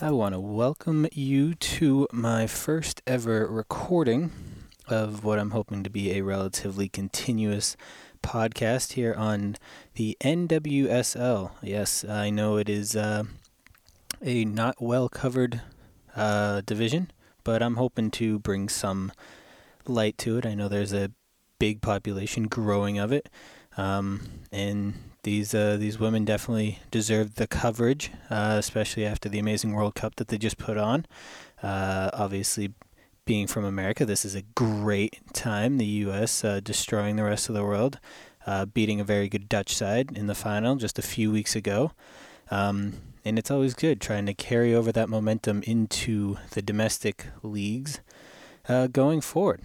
I want to welcome you to my first ever recording of what I'm hoping to be a relatively continuous podcast here on the NWSL. Yes, I know it is uh, a not well covered uh, division, but I'm hoping to bring some light to it. I know there's a big population growing of it, um, and these uh, these women definitely deserve the coverage, uh, especially after the amazing World Cup that they just put on. Uh, obviously, being from America, this is a great time. The U.S. Uh, destroying the rest of the world, uh, beating a very good Dutch side in the final just a few weeks ago. Um, and it's always good trying to carry over that momentum into the domestic leagues uh, going forward.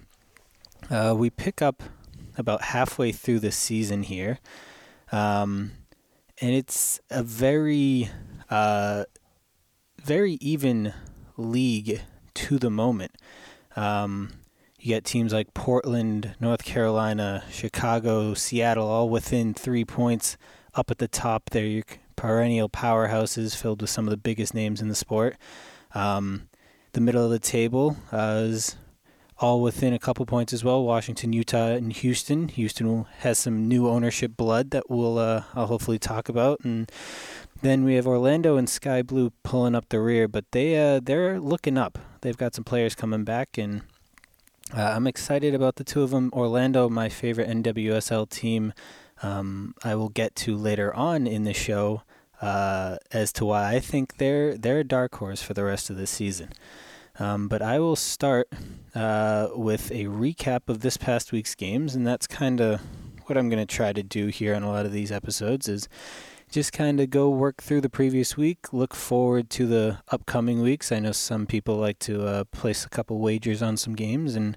we pick up about halfway through the season here. Um, and it's a very, uh, very even league to the moment. Um, you get teams like Portland, North Carolina, Chicago, Seattle, all within three points up at the top. They're your perennial powerhouses filled with some of the biggest names in the sport. Um, the middle of the table uh, is all within a couple points as well. Washington, Utah, and Houston. Houston has some new ownership blood that we'll uh, I'll hopefully talk about, and then we have Orlando and Sky Blue pulling up the rear, but they uh, they're looking up. They've got some players coming back, and uh, I'm excited about the two of them. Orlando, my favorite NWSL team. Um, I will get to later on in the show uh, as to why I think they're they're a dark horse for the rest of the season. Um, but I will start uh, with a recap of this past week's games, and that's kind of what I'm going to try to do here on a lot of these episodes is just kind of go work through the previous week, look forward to the upcoming weeks. I know some people like to uh, place a couple wagers on some games, and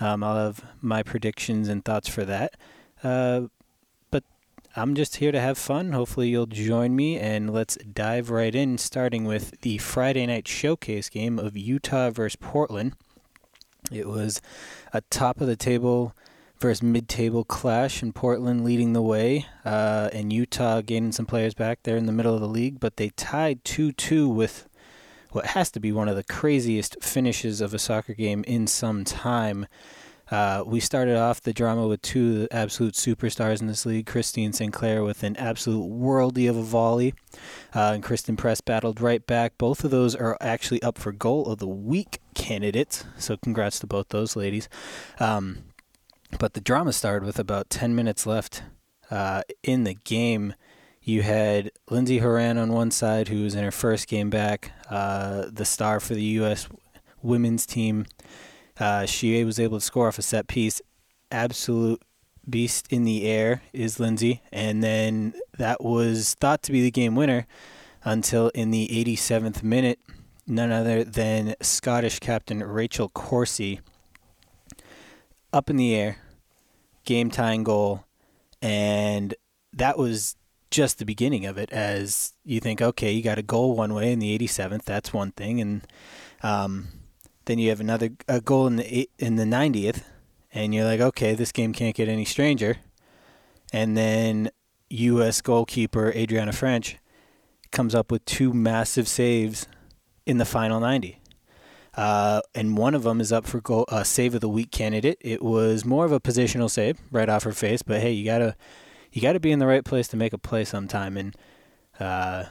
um, I'll have my predictions and thoughts for that. Uh, I'm just here to have fun. Hopefully, you'll join me and let's dive right in, starting with the Friday night showcase game of Utah versus Portland. It was a top of the table versus mid table clash, and Portland leading the way, uh, and Utah gaining some players back there in the middle of the league, but they tied 2 2 with what has to be one of the craziest finishes of a soccer game in some time. Uh, we started off the drama with two absolute superstars in this league, Christine Sinclair with an absolute worldie of a volley, uh, and Christen Press battled right back. Both of those are actually up for goal of the week candidates, so congrats to both those ladies. Um, but the drama started with about 10 minutes left uh, in the game. You had Lindsey Horan on one side, who was in her first game back, uh, the star for the U.S. women's team. Uh, she was able to score off a set piece. Absolute beast in the air is Lindsey. And then that was thought to be the game winner until in the 87th minute, none other than Scottish captain Rachel Corsie up in the air, game tying goal. And that was just the beginning of it as you think, okay, you got a goal one way in the 87th. That's one thing. And, um, then you have another a goal in the in the 90th, and you're like, okay, this game can't get any stranger. And then U.S. goalkeeper Adrianna French comes up with two massive saves in the final 90. Uh, and one of them is up for goal, uh, save of the week candidate. It was more of a positional save right off her face, but hey, you gotta you gotta be in the right place to make a play sometime, and uh,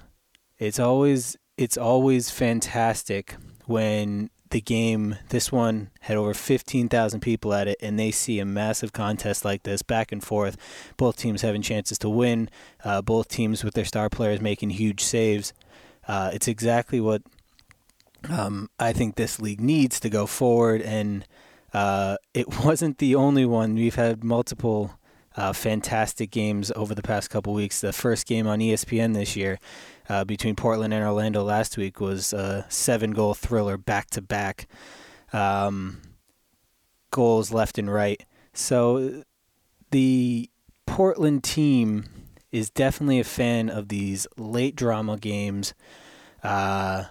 it's always it's always fantastic when the game, this one had over 15,000 people at it, and they see a massive contest like this back and forth. Both teams having chances to win, uh, both teams with their star players making huge saves. Uh, it's exactly what um, I think this league needs to go forward, and uh, it wasn't the only one. We've had multiple uh, fantastic games over the past couple weeks. The first game on ESPN this year uh, between Portland and Orlando last week was a seven goal thriller back to back. Goals left and right. So the Portland team is definitely a fan of these late drama games. Uh,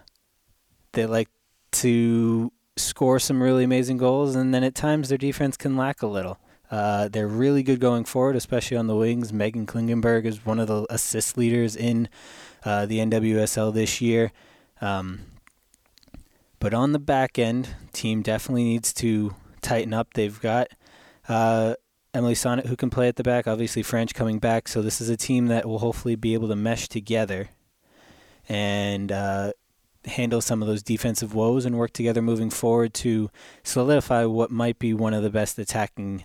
they like to score some really amazing goals, and then at times their defense can lack a little. Uh, they're really good going forward, especially on the wings. Meghan Klingenberg is one of the assist leaders in uh, the NWSL this year. Um, But on the back end, team definitely needs to tighten up. They've got uh, Emily Sonnett who can play at the back. Obviously, French coming back. So this is a team that will hopefully be able to mesh together and uh, handle some of those defensive woes and work together moving forward to solidify what might be one of the best attacking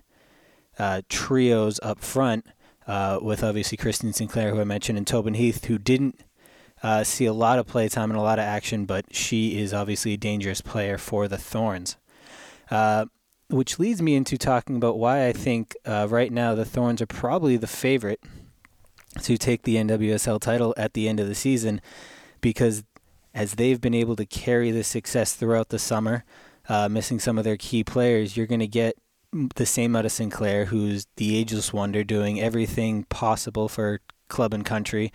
uh, trios up front. Uh, with obviously Kristen Sinclair, who I mentioned, and Tobin Heath, who didn't uh, see a lot of play time and a lot of action, but she is obviously a dangerous player for the Thorns. Uh, which leads me into talking about why I think uh, right now the Thorns are probably the favorite to take the NWSL title at the end of the season because as they've been able to carry the success throughout the summer, uh, missing some of their key players, you're going to get the same out of Sinclair, who's the ageless wonder, doing everything possible for club and country.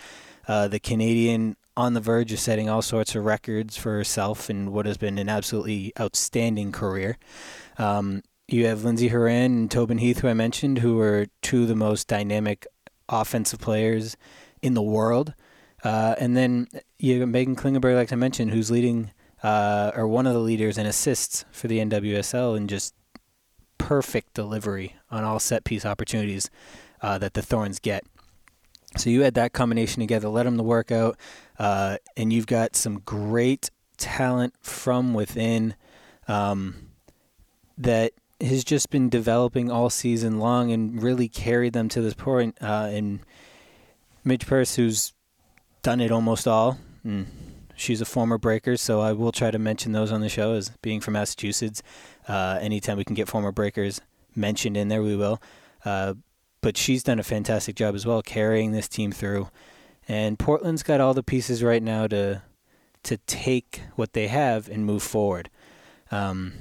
Uh, the Canadian on the verge of setting all sorts of records for herself in what has been an absolutely outstanding career. Um, you have Lindsey Horan and Tobin Heath, who I mentioned, who are two of the most dynamic offensive players in the world. Uh, and then you have Meghan Klingenberg, like I mentioned, who's leading uh, or one of the leaders in assists for the NWSL and just perfect delivery on all set piece opportunities uh, that the Thorns get. So you had that combination together, let them to work out, uh, and you've got some great talent from within um, that has just been developing all season long and really carried them to this point. Uh, and Midge Purce, who's done it almost all. And she's a former breaker, so I will try to mention those on the show as being from Massachusetts. Uh, anytime we can get former breakers mentioned in there, we will. Uh, but she's done a fantastic job as well carrying this team through. And Portland's got all the pieces right now to to take what they have and move forward. Um,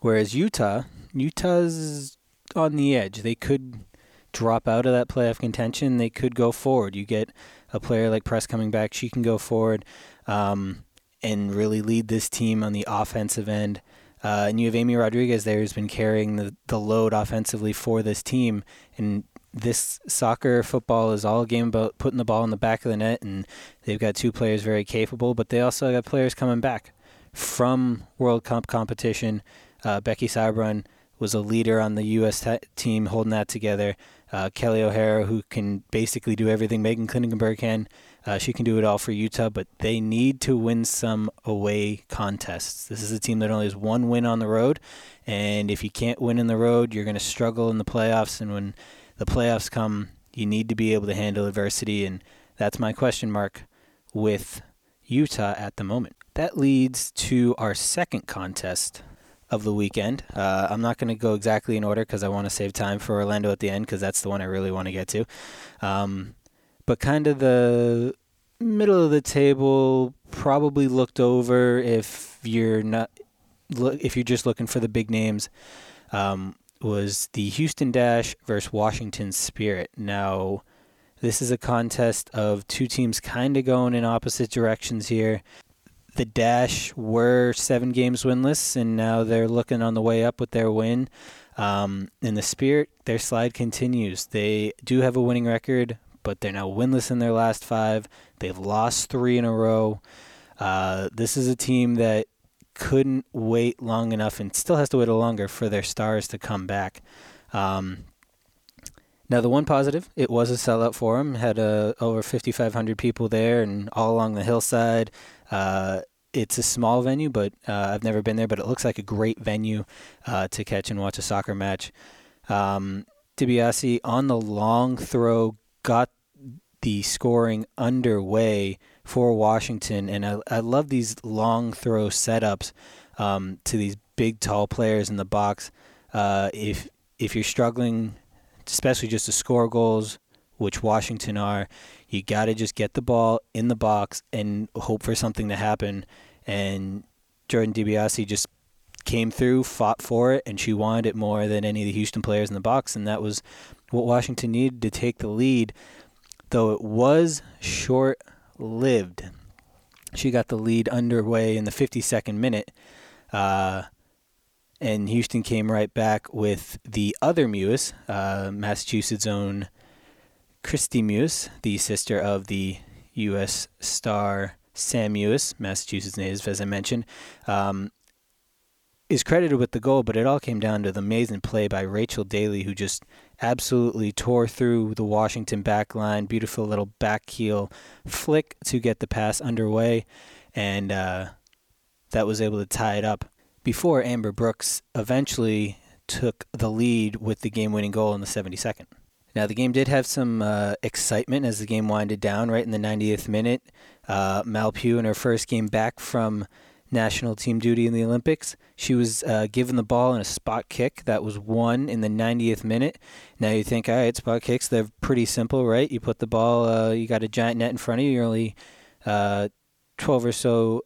whereas Utah, Utah's on the edge. They could drop out of that playoff contention. They could go forward. You get a player like Press coming back, she can go forward um, and really lead this team on the offensive end. Uh, and you have Amy Rodriguez there who's been carrying the, the load offensively for this team. And this soccer football is all a game about putting the ball in the back of the net. And they've got two players very capable, but they also got players coming back from World Cup competition. Uh, Becky Sauerbrunn was a leader on the U.S. T- team holding that together. Uh, Kelly O'Hara, who can basically do everything Meghan Klingenberg can. Uh, she can do it all for Utah, but they need to win some away contests. This is a team that only has one win on the road, and if you can't win in the road, you're going to struggle in the playoffs. And when the playoffs come, you need to be able to handle adversity, and that's my question mark with Utah at the moment. That leads to our second contest of the weekend. Uh, I'm not going to go exactly in order because I want to save time for Orlando at the end because that's the one I really want to get to. Um, but kind of the middle of the table, probably looked over if you're not look if you're just looking for the big names. Um, was the Houston Dash versus Washington Spirit. Now, this is a contest of two teams kind of going in opposite directions here the Dash were seven games winless, and now they're looking on the way up with their win. Um, in the Spirit, their slide continues. They do have a winning record, but they're now winless in their last five. They've lost three in a row. Uh, this is a team that couldn't wait long enough and still has to wait longer for their stars to come back. Um, now, the one positive, it was a sellout for them. Had uh, over 5,500 people there and all along the hillside. Uh, it's a small venue, but uh, I've never been there, but it looks like a great venue uh, to catch and watch a soccer match. Um, DiBiasi on the long throw got the scoring underway for Washington, and I, I love these long throw setups um, to these big, tall players in the box. Uh, if if you're struggling especially just to score goals, which Washington are, you got to just get the ball in the box and hope for something to happen. And Jordan DiBiasi just came through, fought for it, and she wanted it more than any of the Houston players in the box. And that was what Washington needed to take the lead, though it was short lived. She got the lead underway in the 52nd minute. Uh, and Houston came right back with the other Mewis, uh, Massachusetts' own Kristie Mewis, the sister of the U.S. star Sam Mewis, Massachusetts native, as I mentioned, um, is credited with the goal, but it all came down to the amazing play by Rachel Daly, who just absolutely tore through the Washington back line. Beautiful little back heel flick to get the pass underway, and uh, that was able to tie it up before Amber Brooks eventually took the lead with the game winning goal in the 72nd. Now, the game did have some uh, excitement as the game winded down right in the 90th minute. Uh, Mal Pugh, in her first game back from national team duty in the Olympics, she was uh, given the ball in a spot kick that was won in the 90th minute. Now you think, all right, spot kicks, they're pretty simple, right? You put the ball, uh, you got a giant net in front of you, you're only uh, 12 or so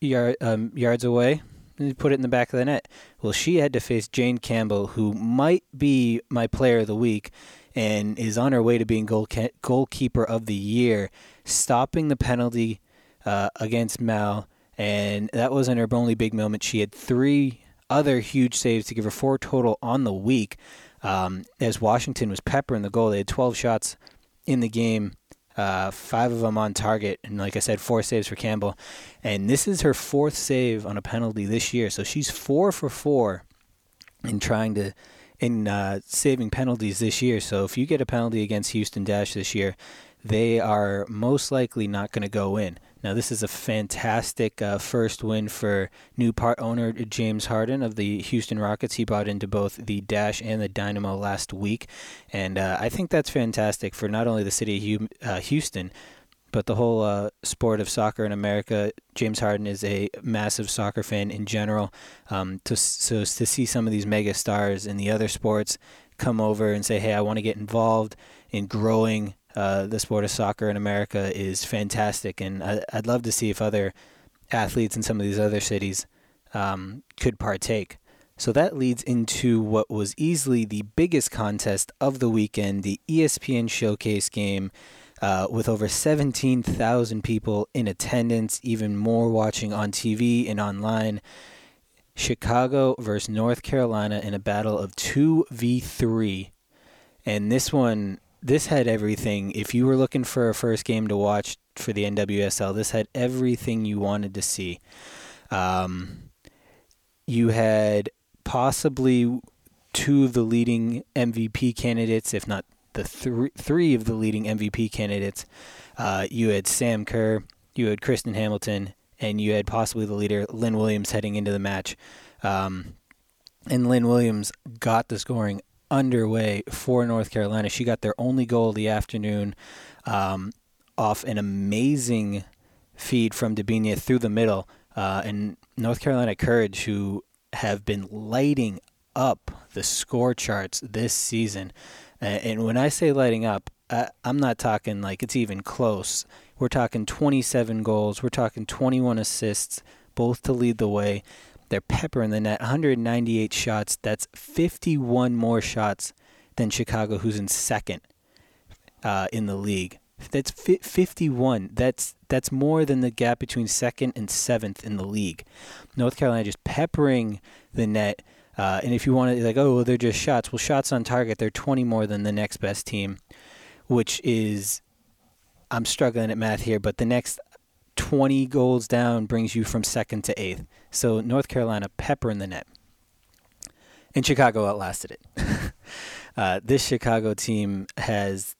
yard, um, yards away and you put it in the back of the net. Well, she had to face Jane Campbell, who might be my player of the week and is on her way to being goal goalkeeper of the year, stopping the penalty uh, against Mal. And that wasn't her only big moment. She had three other huge saves to give her four total on the week. Um, as Washington was peppering the goal, they had 12 shots in the game uh, five of them on target, and like I said, four saves for Campbell. And this is her fourth save on a penalty this year, so she's four for four in trying to in uh, saving penalties this year. So if you get a penalty against Houston Dash this year, they are most likely not going to go in. Now, this is a fantastic uh, first win for new part owner James Harden of the Houston Rockets. He bought into both the Dash and the Dynamo last week, and uh, I think that's fantastic for not only the city of uh, Houston, but the whole uh, sport of soccer in America. James Harden is a massive soccer fan in general. Um, to, so to see some of these mega stars in the other sports come over and say, "Hey, I want to get involved in growing uh, the sport of soccer in America is fantastic, and I, would love to see if other athletes in some of these other cities um, could partake. So that leads into what was easily the biggest contest of the weekend, the ESPN Showcase game, uh, with over 17,000 people in attendance, even more watching on TV and online. Chicago versus North Carolina in a battle of 2v3. And this one this had everything. If you were looking for a first game to watch for the NWSL, this had everything you wanted to see. Um, you had possibly two of the leading MVP candidates, if not the th- three of the leading MVP candidates. Uh, you had Sam Kerr, you had Kristen Hamilton, and you had possibly the leader, Lynn Williams, heading into the match. Um, and Lynn Williams got the scoring underway for North Carolina. She got their only goal of the afternoon um, off an amazing feed from Debinha through the middle. Uh, and North Carolina Courage, who have been lighting up the score charts this season. And when I say lighting up, I, I'm not talking like it's even close. We're talking 27 goals, we're talking 21 assists, both to lead the way. They're peppering the net. 198 shots. That's 51 more shots than Chicago, who's in second uh, in the league. That's 51. That's that's more than the gap between second and seventh in the league. North Carolina just peppering the net. Uh, and if you want to, like, oh, well, they're just shots. Well, shots on target, they're 20 more than the next best team, which is, I'm struggling at math here, but the next 20 goals down brings you from second to eighth. So North Carolina pepper in the net. And Chicago outlasted it. uh, this Chicago team has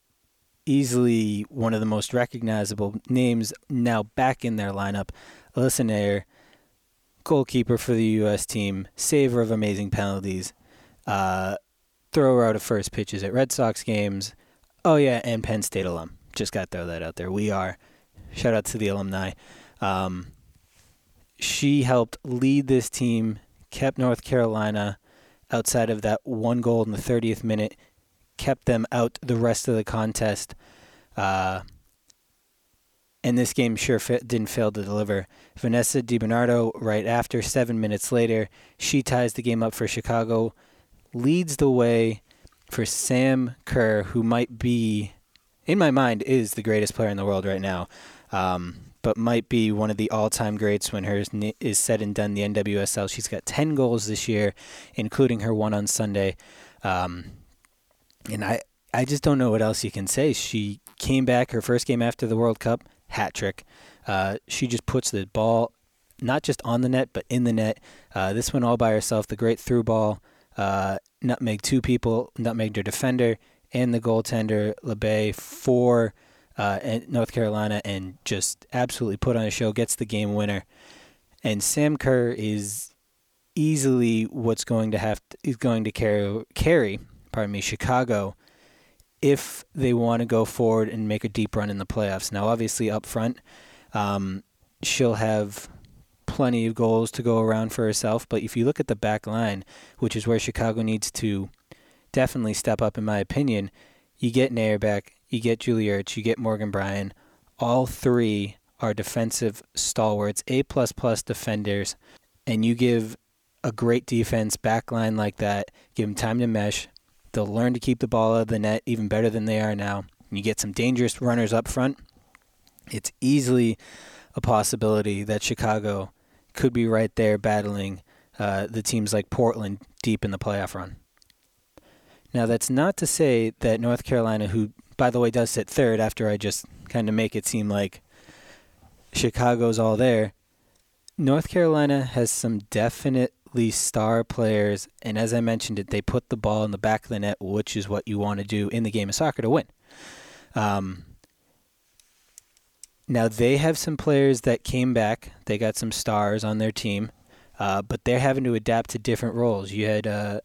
easily one of the most recognizable names now back in their lineup. Alyssa Naeher, goalkeeper for the U.S. team, saver of amazing penalties, uh, thrower out of first pitches at Red Sox games. Oh, yeah, and Penn State alum. Just got to throw that out there. We are Shout out to the alumni. Um, she helped lead this team, kept North Carolina outside of that one goal in the 30th minute, kept them out the rest of the contest. Uh, and this game sure didn't fail to deliver. Vanessa DiBernardo, right after, seven minutes later, she ties the game up for Chicago, leads the way for Sam Kerr, who might be, in my mind, is the greatest player in the world right now um, but might be one of the all-time greats when hers is said and done. The NWSL. She's got 10 goals this year, including her one on Sunday. Um, and I, I just don't know what else you can say. She came back her first game after the World Cup, hat trick. Uh, she just puts the ball not just on the net, but in the net. Uh, this one all by herself. The great through ball, uh, nutmeg two people, nutmeg their defender and the goaltender Labbé for uh, North Carolina, and just absolutely put on a show. Gets the game winner, and Sam Kerr is easily what's going to have to, is going to carry carry. Pardon me, Chicago. If they want to go forward and make a deep run in the playoffs. Now, obviously, up front, um, she'll have plenty of goals to go around for herself. But if you look at the back line, which is where Chicago needs to definitely step up, in my opinion, you get Naeher back, you get Julie Ertz, you get Morgan Brian. All three are defensive stalwarts, A plus plus defenders, and you give a great defense back line like that, give them time to mesh. They'll learn to keep the ball out of the net even better than they are now. You get some dangerous runners up front. It's easily a possibility that Chicago could be right there battling uh, the teams like Portland deep in the playoff run. Now, that's not to say that North Carolina, who, by the way, does sit third after I just kind of make it seem like Chicago's all there, North Carolina has some definitely star players, and as I mentioned it, they put the ball in the back of the net, which is what you want to do in the game of soccer to win. Um, now they have some players that came back. They got some stars on their team, uh, but they're having to adapt to different roles. You had uh,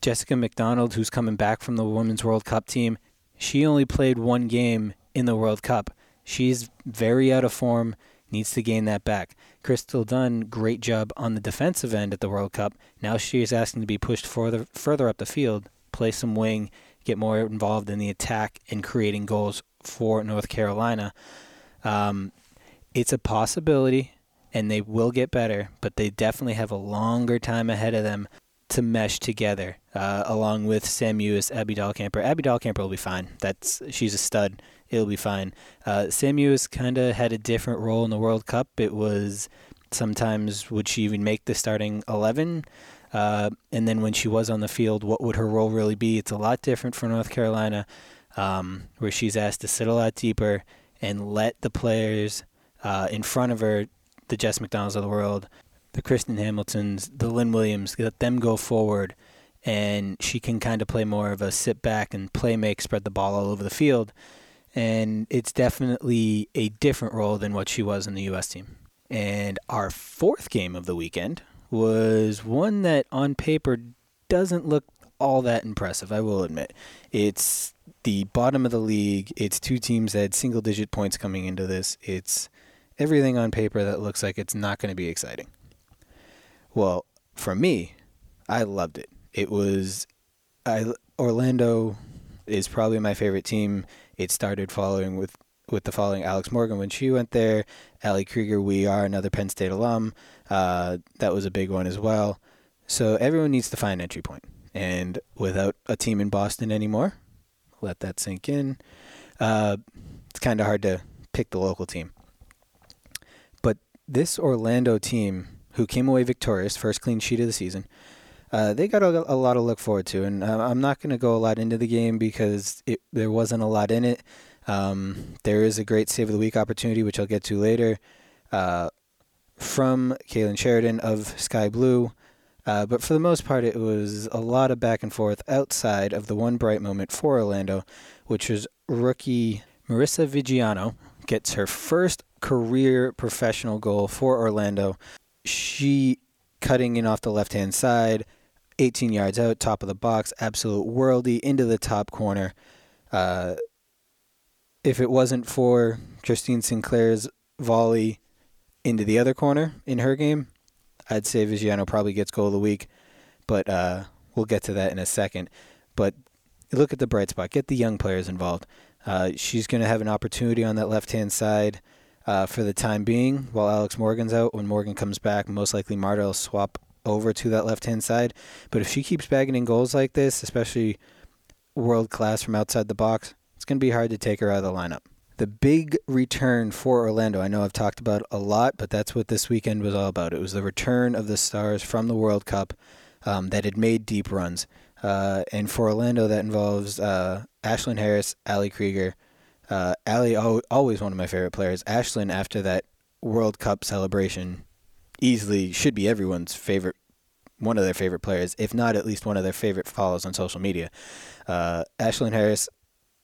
Jessica McDonald, who's coming back from the Women's World Cup team. She only played one game in the World Cup. She's very out of form. Needs to gain that back. Crystal Dunn, great job on the defensive end at the World Cup. Now she is asking to be pushed further further up the field, play some wing, get more involved in the attack and creating goals for North Carolina. Um, it's a possibility, and they will get better, but they definitely have a longer time ahead of them to mesh together, uh, along with Sam Mewis, Abby Dahlkemper. Abby Dahlkemper will be fine. That's she's a stud. It'll be fine. Uh, Sam Mewis kind of had a different role in the World Cup. It was sometimes would she even make the starting eleven? Uh, and then when she was on the field, what would her role really be? It's a lot different for North Carolina, um, where she's asked to sit a lot deeper and let the players uh, in front of her, the Jess McDonalds of the world, the Kristen Hamiltons, the Lynn Williams, let them go forward, and she can kind of play more of a sit back and play make, spread the ball all over the field. And it's definitely a different role than what she was in the U.S. team. And our fourth game of the weekend was one that on paper doesn't look all that impressive, I will admit. It's the bottom of the league. It's two teams that had single digit points coming into this. It's everything on paper that looks like it's not going to be exciting. Well, for me, I loved it. It was I Orlando is probably my favorite team. It started following with with the following Alex Morgan when she went there. Ali Krieger, we are another Penn State alum. Uh, that was a big one as well. So everyone needs to find entry point. And without a team in Boston anymore, let that sink in. Uh, it's kind of hard to pick the local team. But this Orlando team, who came away victorious, first clean sheet of the season, uh, they got a, a, lot to look forward to. And uh, I'm not going to go a lot into the game because it, there wasn't a lot in it. Um, there is a great save of the week opportunity, which I'll get to later, uh, from Kailen Sheridan of Sky Blue. Uh, but for the most part, it was a lot of back and forth outside of the one bright moment for Orlando, which was rookie Marisa Viggiano gets her first career professional goal for Orlando. She cutting in off the left hand side, 18 yards out, top of the box, absolute worldy into the top corner. Uh, if it wasn't for Christine Sinclair's volley into the other corner in her game, I'd say Viggiano probably gets goal of the week, but uh, we'll get to that in a second. But look at the bright spot. Get the young players involved. Uh, she's going to have an opportunity on that left hand side uh, for the time being while Alex Morgan's out. When Morgan comes back, most likely Marta will swap over to that left hand side. But if she keeps bagging in goals like this, especially world class from outside the box, it's going to be hard to take her out of the lineup the big return for Orlando. I know I've talked about a lot, but that's what this weekend was all about. It was the return of the stars from the World Cup um, that had made deep runs. Uh, and for Orlando, that involves uh, Ashlyn Harris, Ali Krieger, Uh, Allie, always one of my favorite players. Ashlyn, after that World Cup celebration, easily should be everyone's favorite, one of their favorite players, if not at least one of their favorite follows on social media. Uh, Ashlyn Harris,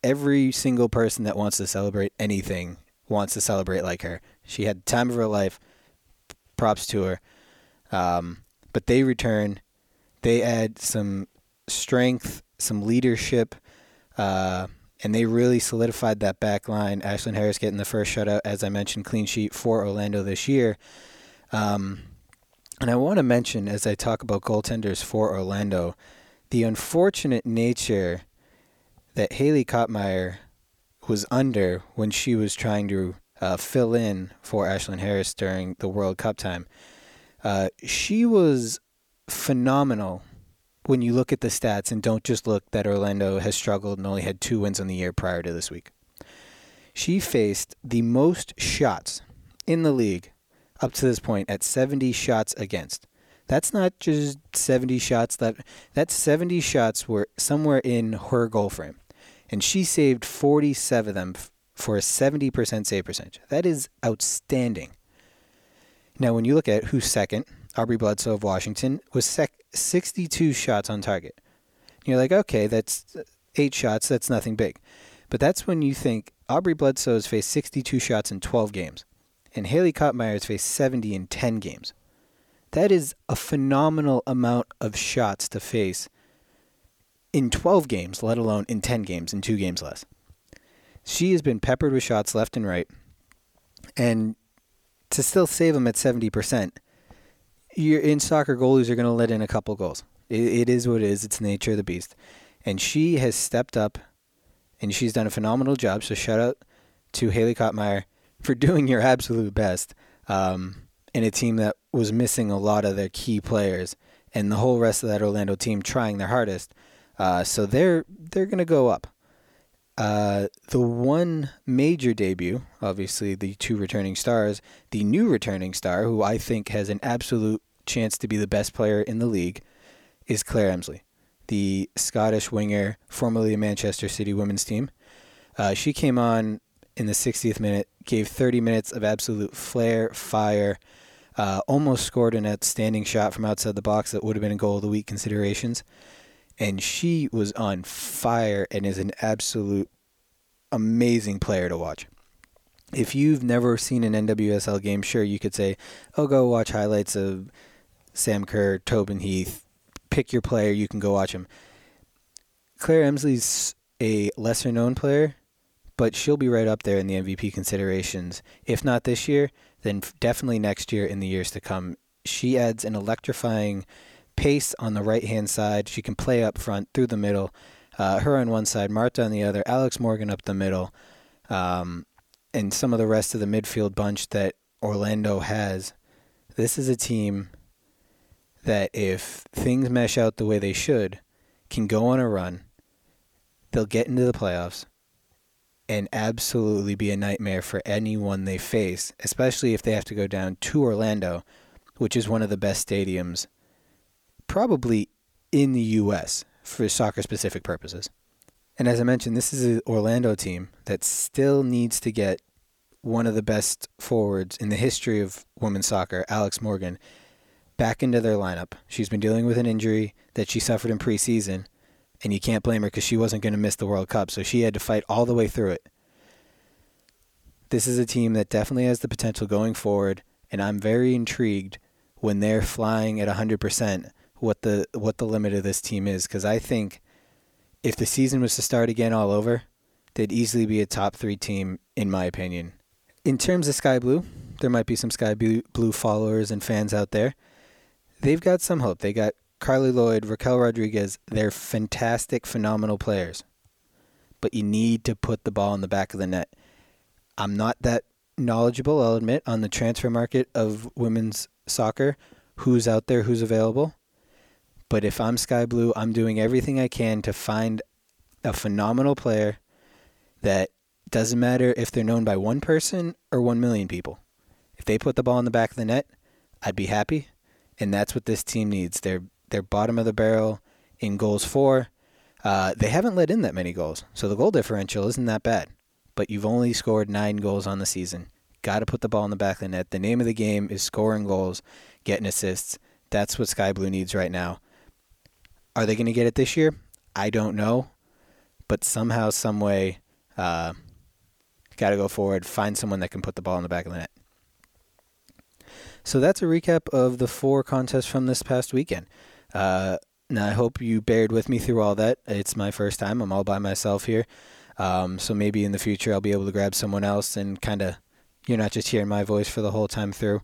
every single person that wants to celebrate anything wants to celebrate like her. She had the time of her life. Props to her. Um, but they return. They add some strength, some leadership, uh, and they really solidified that back line. Ashlyn Harris getting the first shutout, as I mentioned, clean sheet for Orlando this year. Um, and I want to mention, as I talk about goaltenders for Orlando, the unfortunate nature that Haley Kopmeyer was under when she was trying to uh, fill in for Ashlyn Harris during the World Cup time. Uh, she was phenomenal when you look at the stats and don't just look that Orlando has struggled and only had two wins on the year prior to this week. She faced the most shots in the league up to this point at 70 shots against. That's not just 70 shots that that's 70 shots were somewhere in her goal frame. And she saved 47 of them for a 70% save percentage. That is outstanding. Now, when you look at who's second, Aubrey Bledsoe of Washington was sec- 62 shots on target. You're like, okay, that's uh, eight shots. That's nothing big. But that's when you think Aubrey Bledsoe has faced 62 shots in 12 games, and Haley Kopmeyer has faced 70 in 10 games. That is a phenomenal amount of shots to face in 12 games, let alone in 10 games, in two games less. She has been peppered with shots left and right. And to still save them at 70%, you're in soccer goalies are going to let in a couple goals. It, it is what it is. It's the nature of the beast. And she has stepped up and she's done a phenomenal job. So shout out to Haley Kopmeyer for doing your absolute best um, in a team that was missing a lot of their key players and the whole rest of that Orlando team trying their hardest. Uh, so they're they're going to go up. Uh, the one major debut, obviously the two returning stars, the new returning star, who I think has an absolute chance to be the best player in the league, is Claire Emslie, the Scottish winger, formerly a Manchester City women's team. Uh, she came on in the 60th minute, gave 30 minutes of absolute flair, fire, uh, almost scored an outstanding shot from outside the box that would have been a goal of the week considerations and she was on fire and is an absolute amazing player to watch. If you've never seen an NWSL game, sure you could say, "Oh, go watch highlights of Sam Kerr, Tobin Heath. Pick your player, you can go watch him." Claire Emslie's a lesser known player, but she'll be right up there in the MVP considerations. If not this year, then definitely next year in the years to come. She adds an electrifying pace on the right hand side. She can play up front through the middle. Uh, her on one side, Marta on the other, Alex Morgan up the middle, um, and some of the rest of the midfield bunch that Orlando has. This is a team that, if things mesh out the way they should, can go on a run. They'll get into the playoffs and absolutely be a nightmare for anyone they face, especially if they have to go down to Orlando, which is one of the best stadiums probably in the U.S. for soccer specific purposes. And as I mentioned, this is an Orlando team that still needs to get one of the best forwards in the history of women's soccer, Alex Morgan, back into their lineup. She's been dealing with an injury that she suffered in preseason, and you can't blame her because she wasn't going to miss the World Cup, so she had to fight all the way through it. This is a team that definitely has the potential going forward, and I'm very intrigued when they're flying at 100% what the what the limit of this team is because I think if the season was to start again all over, they'd easily be a top three team in my opinion. In terms of Sky Blue, there might be some Sky Blue followers and fans out there. They've got some hope. They got Carli Lloyd, Raquel Rodriguez. They're fantastic, phenomenal players. But you need to put the ball in the back of the net. I'm not that knowledgeable, I'll admit, on the transfer market of women's soccer. Who's out there, who's available. But if I'm Sky Blue, I'm doing everything I can to find a phenomenal player that doesn't matter if they're known by one person or one million people. If they put the ball in the back of the net, I'd be happy. And that's what this team needs. They're they're bottom of the barrel in goals for. Uh, they haven't let in that many goals, so the goal differential isn't that bad. but you've only scored nine goals on the season. Got to put the ball in the back of the net. The name of the game is scoring goals, getting assists. That's what Sky Blue needs right now. Are they going to get it this year? I don't know, but somehow, some way, uh, got to go forward, find someone that can put the ball in the back of the net. So that's a recap of the four contests from this past weekend. Uh, now I hope you bared with me through all that. It's my first time. I'm all by myself here. Um, so maybe in the future I'll be able to grab someone else and kind of you're not just hearing my voice for the whole time through.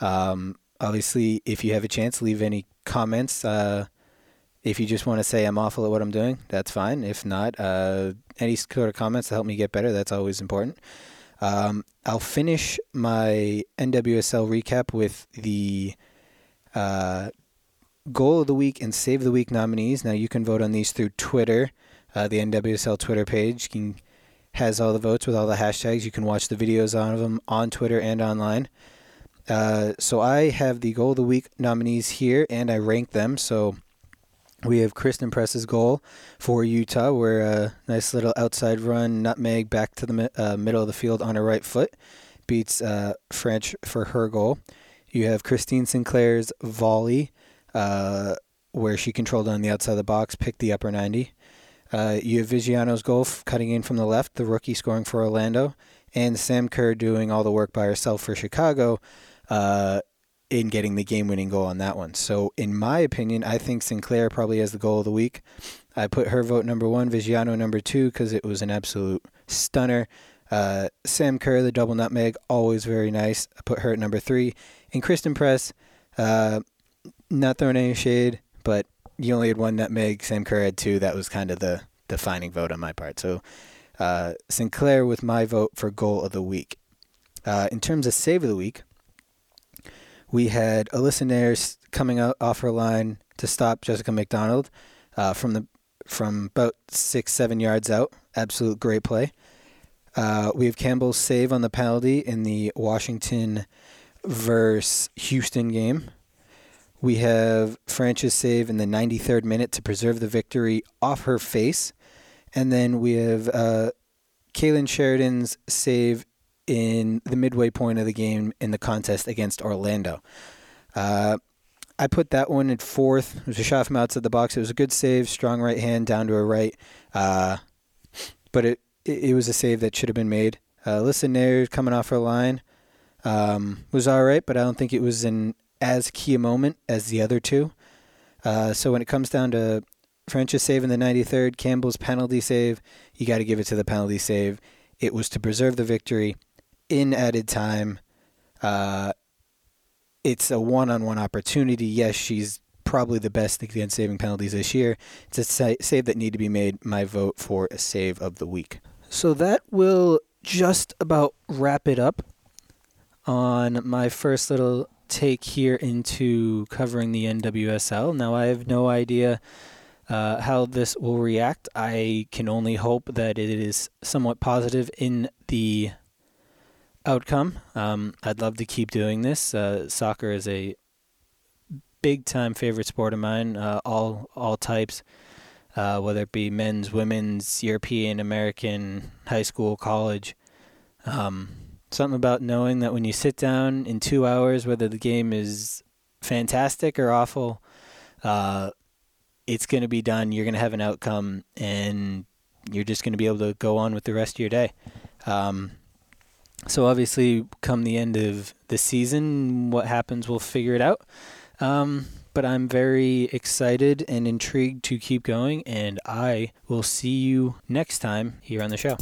Um, obviously, if you have a chance, leave any comments. Uh, if you just want to say I'm awful at what I'm doing, that's fine. If not, uh, any sort of comments to help me get better, that's always important. Um, I'll finish my NWSL recap with the uh, goal of the week and save the week nominees. Now you can vote on these through Twitter. Uh, the NWSL Twitter page can, has all the votes with all the hashtags. You can watch the videos on them on Twitter and online. Uh, so I have the goal of the week nominees here, and I rank them. So we have Christen Press's goal for Utah, where a nice little outside run, nutmeg back to the uh, middle of the field on her right foot, beats uh, French for her goal. You have Christine Sinclair's volley, uh, where she controlled on the outside of the box, picked the upper 90. Uh, you have Viggiano's goal cutting in from the left, the rookie scoring for Orlando, and Sam Kerr doing all the work by herself for Chicago uh, in getting the game winning goal on that one. So, in my opinion, I think Sinclair probably has the goal of the week. I put her vote number one, Viggiano number two, because it was an absolute stunner. Uh, Sam Kerr, the double nutmeg, always very nice. I put her at number three. And Christen Press, uh, not throwing any shade, but you only had one nutmeg. Sam Kerr had two. That was kind of the defining vote on my part. So uh, Sinclair with my vote for goal of the week. Uh, in terms of save of the week, we had Alyssa Naeher coming out off her line to stop Jessica McDonald uh, from the from about six seven yards out. Absolute great play. Uh, we have Campbell's save on the penalty in the Washington versus Houston game. We have Frances save in the 93rd minute to preserve the victory off her face. And then we have uh, Kailen Sheridan's save in the midway point of the game in the contest against Orlando. Uh, I put that one in fourth. It was a shot from outside the box. It was a good save, strong right hand down to a right. Uh, but it, it, it was a save that should have been made. Uh, Listen there coming off her line um, was all right, but I don't think it was an as key a moment as the other two. Uh, so when it comes down to French's save in the 93rd, Campbell's penalty save, you got to give it to the penalty save. It was to preserve the victory in added time. Uh, it's a one-on-one opportunity. Yes, she's probably the best against saving penalties this year. It's a save that need to be made. My vote for a save of the week. So that will just about wrap it up on my first little take here into covering the NWSL. Now I have no idea uh, how this will react. I can only hope that it is somewhat positive in the outcome. Um, I'd love to keep doing this. Uh, soccer is a big time favorite sport of mine. Uh, all all types, uh, whether it be men's, women's, European, American, high school, college. Um, something about knowing that when you sit down in two hours, whether the game is fantastic or awful, uh, it's going to be done. You're going to have an outcome, and you're just going to be able to go on with the rest of your day. Um, so obviously, come the end of the season, what happens, we'll figure it out. Um, but I'm very excited and intrigued to keep going, and I will see you next time here on the show.